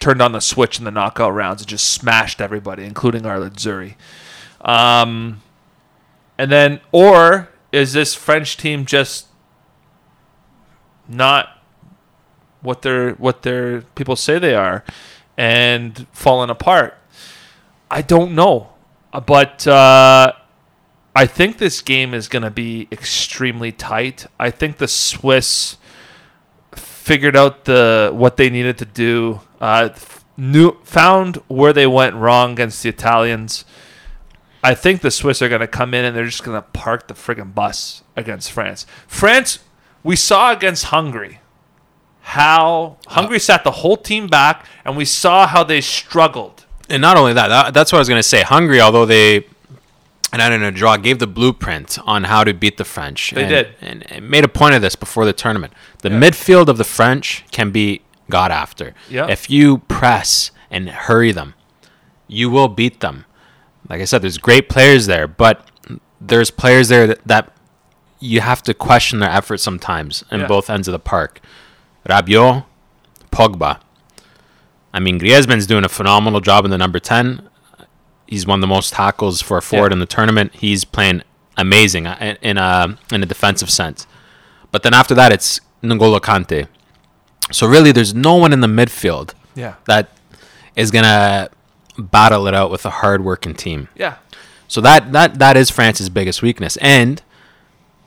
turned on the switch in the knockout rounds and just smashed everybody, including our Azzurri. Um, and then, or is this French team just not what their what their people say they are, and falling apart? I don't know, but uh, I think this game is going to be extremely tight. I think the Swiss figured out the what they needed to do. Uh, knew found where they went wrong against the Italians. I think the Swiss are going to come in and they're just going to park the friggin' bus against France. France, we saw against Hungary how Hungary sat the whole team back, and we saw how they struggled. And not only that, that that's what I was going to say. Hungary, although they and I don't know, draw, gave the blueprint on how to beat the French. They and, did. and, and made a point of this before the tournament. The Yeah. midfield of the French can be got after. Yeah. If you press and hurry them, you will beat them. Like I said, there's great players there, but there's players there that, that you have to question their effort sometimes in Yeah. both ends of the park. Rabiot, Pogba. I mean, Griezmann's doing a phenomenal job in the number 10. He's won the most tackles for a forward Yeah. in the tournament. He's playing amazing uh, in, a in a defensive sense. But then after that, it's N'Golo Kante. So really, there's no one in the midfield Yeah. that is gonna battle it out with a hard-working team. Yeah. So that that that is France's biggest weakness. And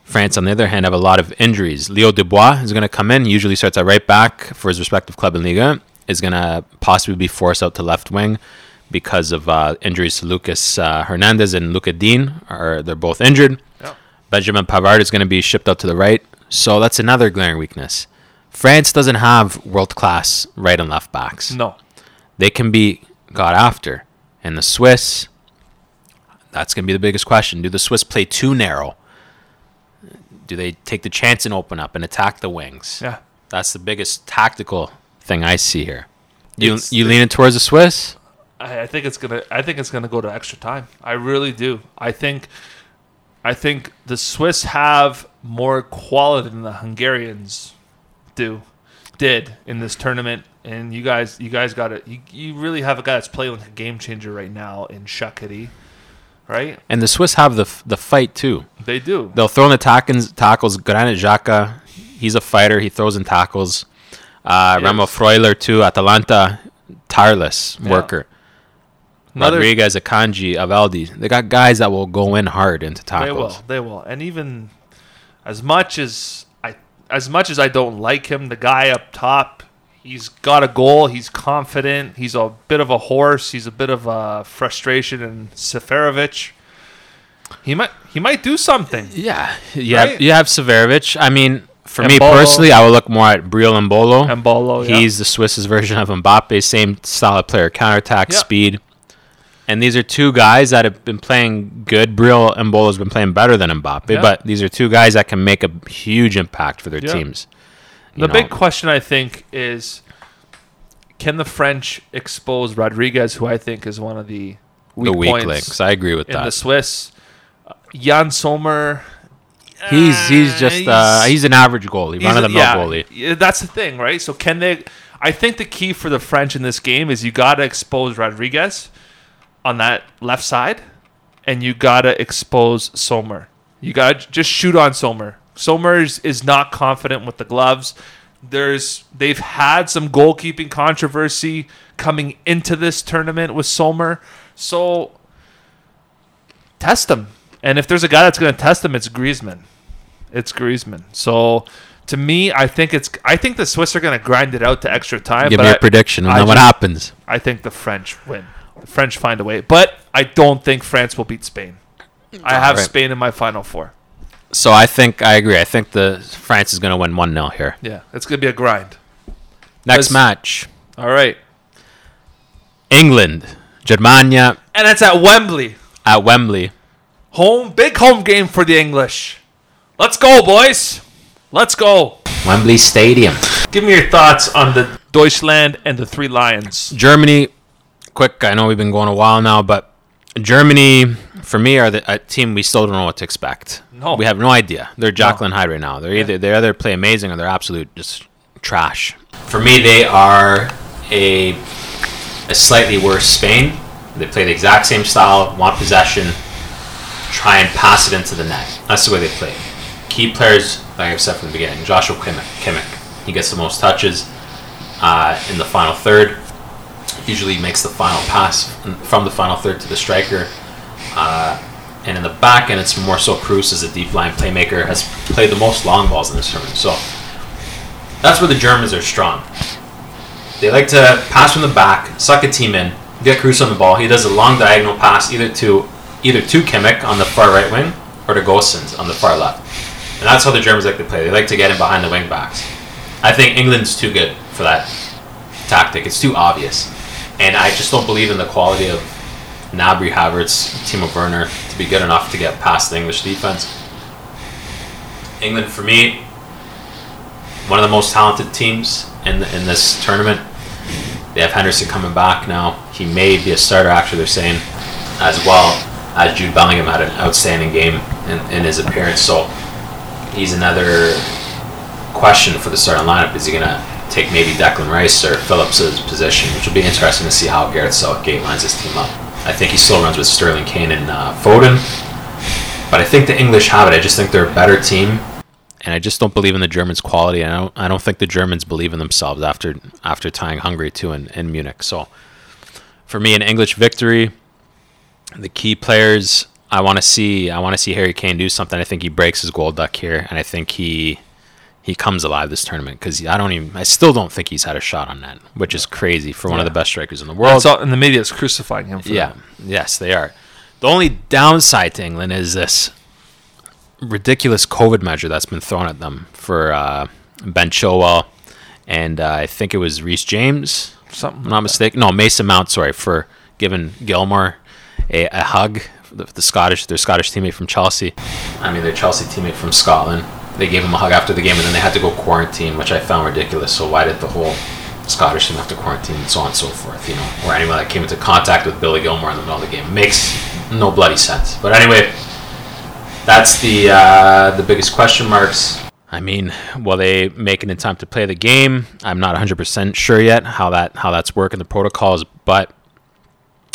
France, on the other hand, have a lot of injuries. Leo Dubois is going to come in. He usually starts at right back for his respective club in Liga. Is going to possibly be forced out to left wing because of uh, injuries to Lucas uh, Hernandez and Lucas Digne. Are they're both injured? Yeah. Benjamin Pavard is going to be shipped out to the right. So that's another glaring weakness. France doesn't have world class right and left backs No. they can be got after. And the Swiss, that's going to be the biggest question. Do the Swiss play too narrow? Do they take the chance and open up and attack the wings? Yeah. That's the biggest tactical thing I see here. You It's- you leaning towards the Swiss? I, I think it's gonna. I think it's gonna go to extra time. I really do. I think. I think the Swiss have more quality than the Hungarians do, did in this tournament. And you guys, you guys got it. You, you really have a guy that's playing like a game changer right now in Shaqiri, right? And the Swiss have the the fight too. They do. They'll throw in the tackles. Tackles. Granit Xhaka, he's a fighter. He throws in tackles. Uh, He Remo. Freuler too. Atalanta, tireless Yeah. worker. Another- Rodriguez, Akanji, Elvedi. They got guys that will go in hard into tackles. They will. They will. And even as much as I, as much as I don't like him, the guy up top, he's got a goal. He's confident. He's a bit of a horse. He's a bit of a frustration. And Seferovic, he might he might do something. Yeah, you have, Right? you have Seferovic. I mean, for me personally, I would look more at Briel and Bolo. Embolo, yeah. He's the Swiss's version of Mbappe. Same solid player, counterattack, Yeah. speed. And these are two guys that have been playing good. Breel Embolo has been playing better than Mbappe, Yeah. but these are two guys that can make a huge impact for their Yeah. teams. The know, big question I think is, can the French expose Rodriguez, who I think is one of the weak, the weak links. I agree with in the. Swiss? Uh, Yann Sommer. He's he's uh, just uh, he's an average goalie, run of the mill yeah, goalie. that's the thing, right? So can they? I think the key for the French in this game is you got to expose Rodriguez on that left side, and you got to expose Sommer. You got to just shoot on Sommer. Sommer is, is not confident with the gloves. There's they've had some goalkeeping controversy coming into this tournament with Sommer, so test him. And if there's a guy that's going to test him, it's Griezmann. It's Griezmann. So to me, I think it's I think the Swiss are going to grind it out to extra time. Give but me a I, prediction, and I then what happens? I think the French win. The French find a way, but I don't think France will beat Spain. I have Alright. Spain in my final four. So I think I agree. I think the France is going to win one 0 here. Yeah, it's going to be a grind. Next Let's- match, All right, England, Germania and it's at Wembley. at Wembley. Home, big home game for the English. Let's go, boys. Let's go. Wembley Stadium. Give me your thoughts on the Deutschland and the Three Lions. Germany, quick. I know we've been going a while now, but Germany for me are the a team we still don't know what to expect. No. we have no idea. They're Jekyll and Hyde right now. They're either they either play amazing or they're absolute just trash. For me, they are a a slightly worse Spain. They play the exact same style, want possession, try and pass it into the net. That's the way they play. Key players, like I've said from the beginning, Joshua Kimmich. Kimmich. He gets the most touches uh, in the final third. Usually makes the final pass from the final third to the striker. Uh, and in the back end, it's more so Kroos as a deep line playmaker has played the most long balls in this tournament. So that's where the Germans are strong. They like to pass from the back, suck a team in, get Kroos on the ball. He does a long diagonal pass either to either to Kimmich on the far right wing or to Gosens on the far left. And that's how the Germans like to play. They like to get in behind the wing backs. I think England's too good for that tactic. It's too obvious. And I just don't believe in the quality of Gnabry, Havertz, Timo Werner to be good enough to get past the English defense. England, for me, one of the most talented teams in in this tournament. They have Henderson coming back now. He may be a starter, actually, they're saying, as well as Jude Bellingham had an outstanding game in, in his appearance. So he's another question for the starting lineup. Is he going to take maybe Declan Rice or Phillips' position, which will be interesting to see how Gareth Southgate lines his team up. I think he still runs with Sterling Kane and uh, Foden. But I think the English have it. I just think they're a better team and I just don't believe in the Germans' quality. I don't. I don't think the Germans believe in themselves after after tying Hungary too in, in Munich. So, for me, an English victory. The key players I want to see. I want to see Harry Kane do something. I think he breaks his gold duck here, and I think he he comes alive this tournament because I don't even. I still don't think he's had a shot on net, which is crazy for one of the best strikers in the world. Well, and the media is crucifying him for Yeah, that. yes, they are. The only downside to England is this ridiculous COVID measure that's been thrown at them for uh, Ben Chilwell and uh, I think it was Reece James. Something. I'm not mistaken. No, Mason Mount. Sorry for giving Gilmour a, a hug. The, the Scottish, their Scottish teammate from Chelsea. I mean, their Chelsea teammate from Scotland. They gave him a hug after the game, and then they had to go quarantine, which I found ridiculous. So why did the whole Scottish team have to quarantine, and so on and so forth? You know, or anyone that came into contact with Billy Gilmour in the middle of the game makes no bloody sense. But anyway, that's the uh, the biggest question marks. I mean, will they make it in time to play the game? I'm not 100% sure yet how that how that's working the protocols, but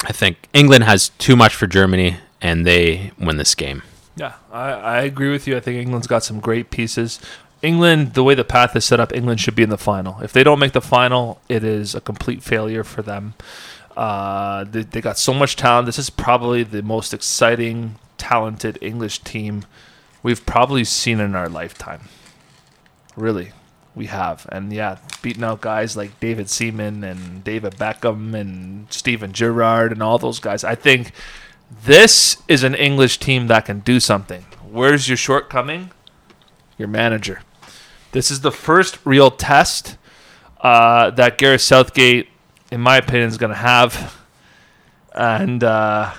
I think England has too much for Germany and they win this game. Yeah, I, I agree with you. I think England's got some great pieces. England, the way the path is set up, England should be in the final. If they don't make the final, it is a complete failure for them. Uh, they, they got so much talent. This is probably the most exciting, talented English team we've probably seen in our lifetime. Really, we have. And yeah, beating out guys like David Seaman and David Beckham and Steven Gerrard and all those guys. I think this is an English team that can do something. Where's your shortcoming? Your manager. This is the first real test uh, that Gareth Southgate, in my opinion, is going to have. And uh,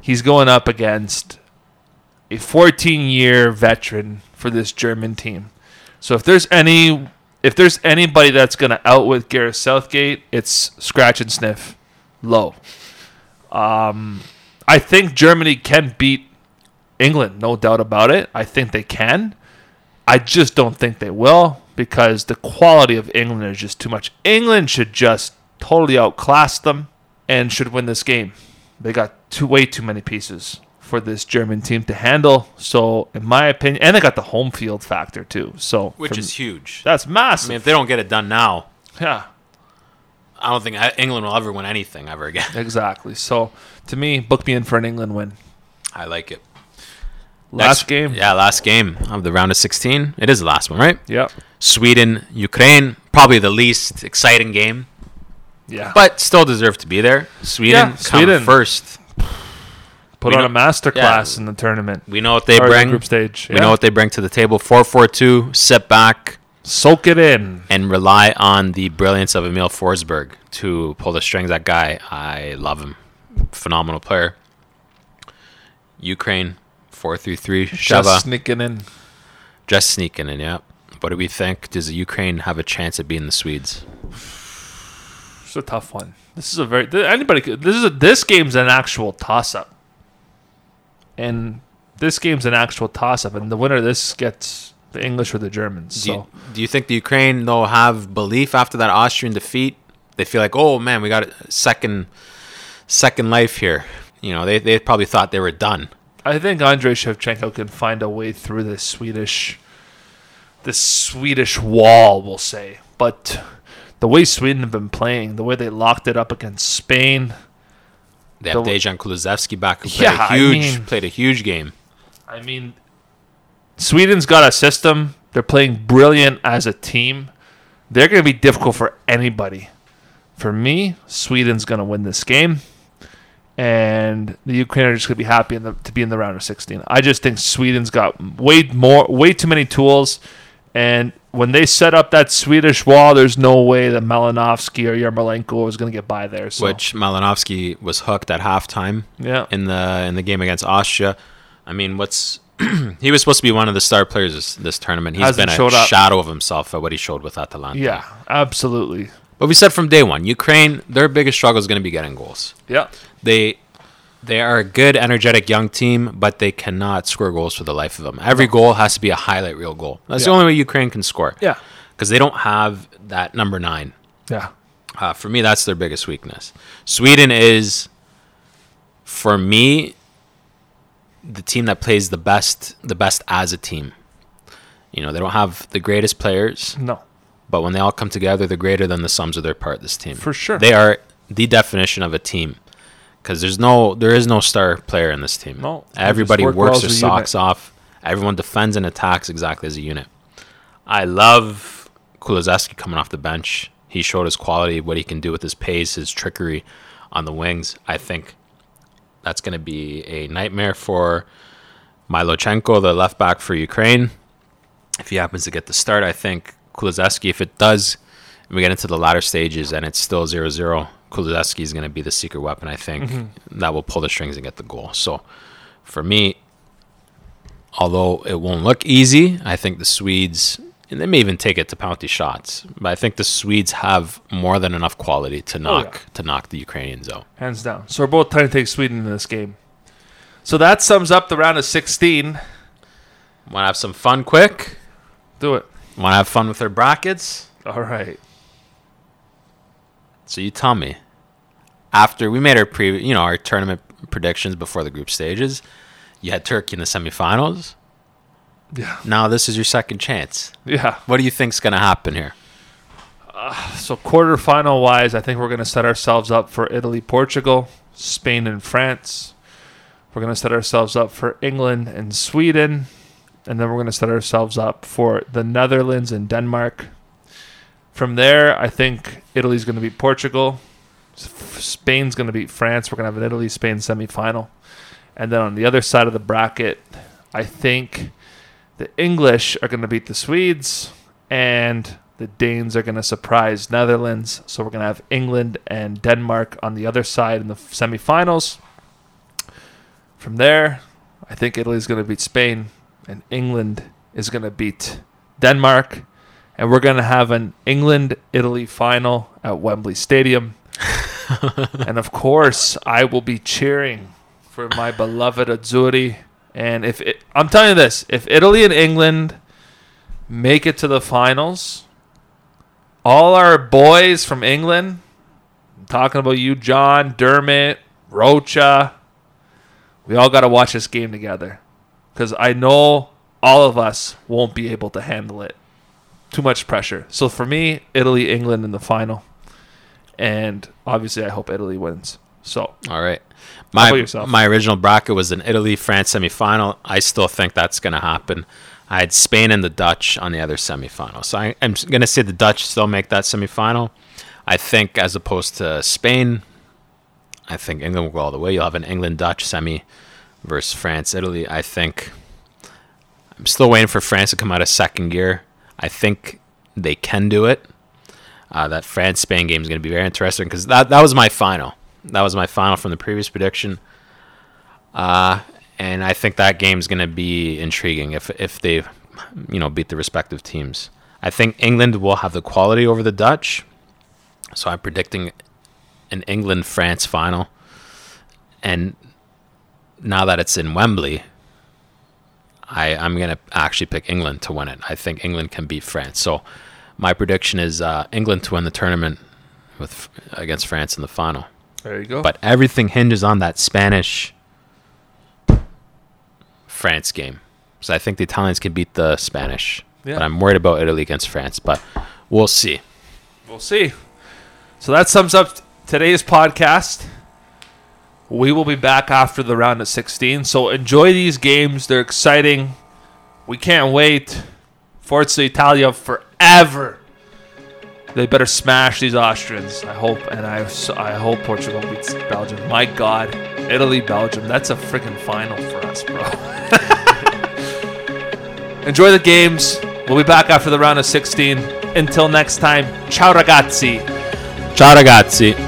he's going up against a 14 year veteran for this German team. So if there's any if there's anybody that's going to outwit Gareth Southgate, it's scratch and sniff Löw. Um, I think Germany can beat England, no doubt about it. I think they can. I just don't think they will because the quality of England is just too much. England should just totally outclass them and should win this game. They got too way too many pieces for this German team to handle. So, in my opinion, and they got the home field factor too. So, Which for is huge. that's massive. I mean, if they don't get it done now, yeah, I don't think England will ever win anything ever again. exactly. So, to me, book me in for an England win. I like it. Last Next- game. Yeah, last game of the round of 16. It is the last one, right? Yeah. Sweden, Ukraine, probably the least exciting game, Yeah. but still deserve to be there. Sweden, Yeah, Sweden. first. Put we on know- a master yeah. class in the tournament. We know what they or the bring. group stage. We Yeah. know what they bring to the table. 4-4-2, sit back Soak it in. and rely on the brilliance of Emil Forsberg to pull the strings. That guy, I love him. Phenomenal player. Ukraine, 4-3-3. Sheva. Just sneaking in. Just sneaking in, yeah. What do we think? Does Ukraine have a chance at beating the Swedes? It's a tough one. This is a very anybody. Could, this is a, this game's an actual toss up. and this game's an actual toss-up, and the winner of this gets the English or the Germans. Do So you, do you think the Ukraine they'll have belief after that Austrian defeat? They feel like, oh man, we got a second second life here. You know, they they probably thought they were done. I think Andrei Shevchenko can find a way through this Swedish, this Swedish wall, we'll say. But the way Sweden have been playing, the way they locked it up against Spain, They have The- Dejan Kulusevski back who played Yeah, a I huge mean- played a huge game. I mean, Sweden's got a system. They're playing brilliant as a team. They're going to be difficult for anybody. For me, Sweden's going to win this game, and the Ukraine are just going to be happy in the, to be in the round of 16. I just think Sweden's got way more, way too many tools, and when they set up that Swedish wall, there's no way that Malinovsky or Yarmolenko was going to get by there. So, Which Malinovsky was hooked at halftime yeah, in the in the game against Austria. I mean, what's he was supposed to be one of the star players this, this tournament. He's Hasn't been a up. shadow of himself at what he showed with Atalanta. yeah, absolutely, But we said from day one, Ukraine, their biggest struggle is going to be getting goals. yeah. They they are a good, energetic young team, but they cannot score goals for the life of them. Every goal has to be a highlight reel goal. That's the only way Ukraine can score. Yeah. because they don't have that number nine. Yeah. Uh, for me, that's their biggest weakness. Sweden is, for me, the team that plays the best, the best as a team. You know, they don't have the greatest players, No. but when they all come together, they're greater than the sums of their part. This team, For sure. they are the definition of a team. Because there's no, there is no star player in this team. No, everybody work works their a unit. socks off. Everyone defends and attacks exactly as a unit. I love Kulusevski coming off the bench. He showed his quality, what he can do with his pace, his trickery on the wings. I think that's going to be a nightmare for Mykolenko, the left back for Ukraine. If he happens to get the start, I think Kulusevski, if it does, and we get into the latter stages and it's still 0 0, Kulusevski is going to be the secret weapon, I think, mm-hmm. that will pull the strings and get the goal. So for me, although it won't look easy, I think the Swedes, and they may even take it to penalty shots, but I think the Swedes have more than enough quality to oh, knock yeah. to knock the Ukrainians out. hands down. So we're both trying to take Sweden in this game. So that sums up the round of 16. Want to have some fun quick? Do it. Want to have fun with their brackets? All right. So you tell me. After we made our pre, you know, our tournament predictions before the group stages, you had Turkey in the semifinals. Yeah. Now this is your second chance. Yeah. What do you think's going to happen here? Uh, so quarterfinal wise, I think we're going to set ourselves up for Italy, Portugal, Spain, and France. We're going to set ourselves up for England and Sweden, and then we're going to set ourselves up for the Netherlands and Denmark. From there, I think Italy's going to beat Portugal. Spain's going to beat France. We're going to have an Italy Spain semifinal. And then on the other side of the bracket, I think the English are going to beat the Swedes and the Danes are going to surprise Netherlands. So we're going to have England and Denmark on the other side in the semifinals. From there, I think Italy's going to beat Spain and England is going to beat Denmark. And we're going to have an England Italy final at Wembley Stadium. and of course, I will be cheering for my beloved Azzurri. And if it, I'm telling you this, if Italy and England make it to the finals, all our boys from England, I'm talking about you, John, Dermot, Rocha, we all got to watch this game together. Because I know all of us won't be able to handle it. Too much pressure. So for me, Italy, England in the final. And obviously, I hope Italy wins. So All right. My my original bracket was an Italy France semifinal. I still think that's going to happen. I had Spain and the Dutch on the other semifinal. So I, I'm going to say the Dutch still make that semifinal. I think as opposed to Spain, I think England will go all the way. You'll have an England Dutch semi versus France Italy. I think I'm still waiting for France to come out of second gear. I think they can do it. Uh, that France Spain game is going to be very interesting because that that was my final. That was my final from the previous prediction. Uh, and I think that game's going to be intriguing if if they, you know, beat the respective teams. I think England will have the quality over the Dutch, so I'm predicting an England France final. And now that it's in Wembley, I I'm gonna actually pick England to win it. I think England can beat France. So my prediction is uh, England to win the tournament with against France in the final. There you go. But everything hinges on that Spanish France game. So I think the Italians can beat the Spanish. Yeah. But I'm worried about Italy against France. But we'll see. We'll see. So that sums up today's podcast. We will be back after the round of 16. So enjoy these games. They're exciting. We can't wait. Forza Italia forever. They better smash these Austrians. I hope, and I, I hope Portugal beats Belgium. My God, Italy, Belgium. That's a freaking final for us, bro. Enjoy the games. We'll be back after the round of 16. Until next time, ciao ragazzi. Ciao ragazzi.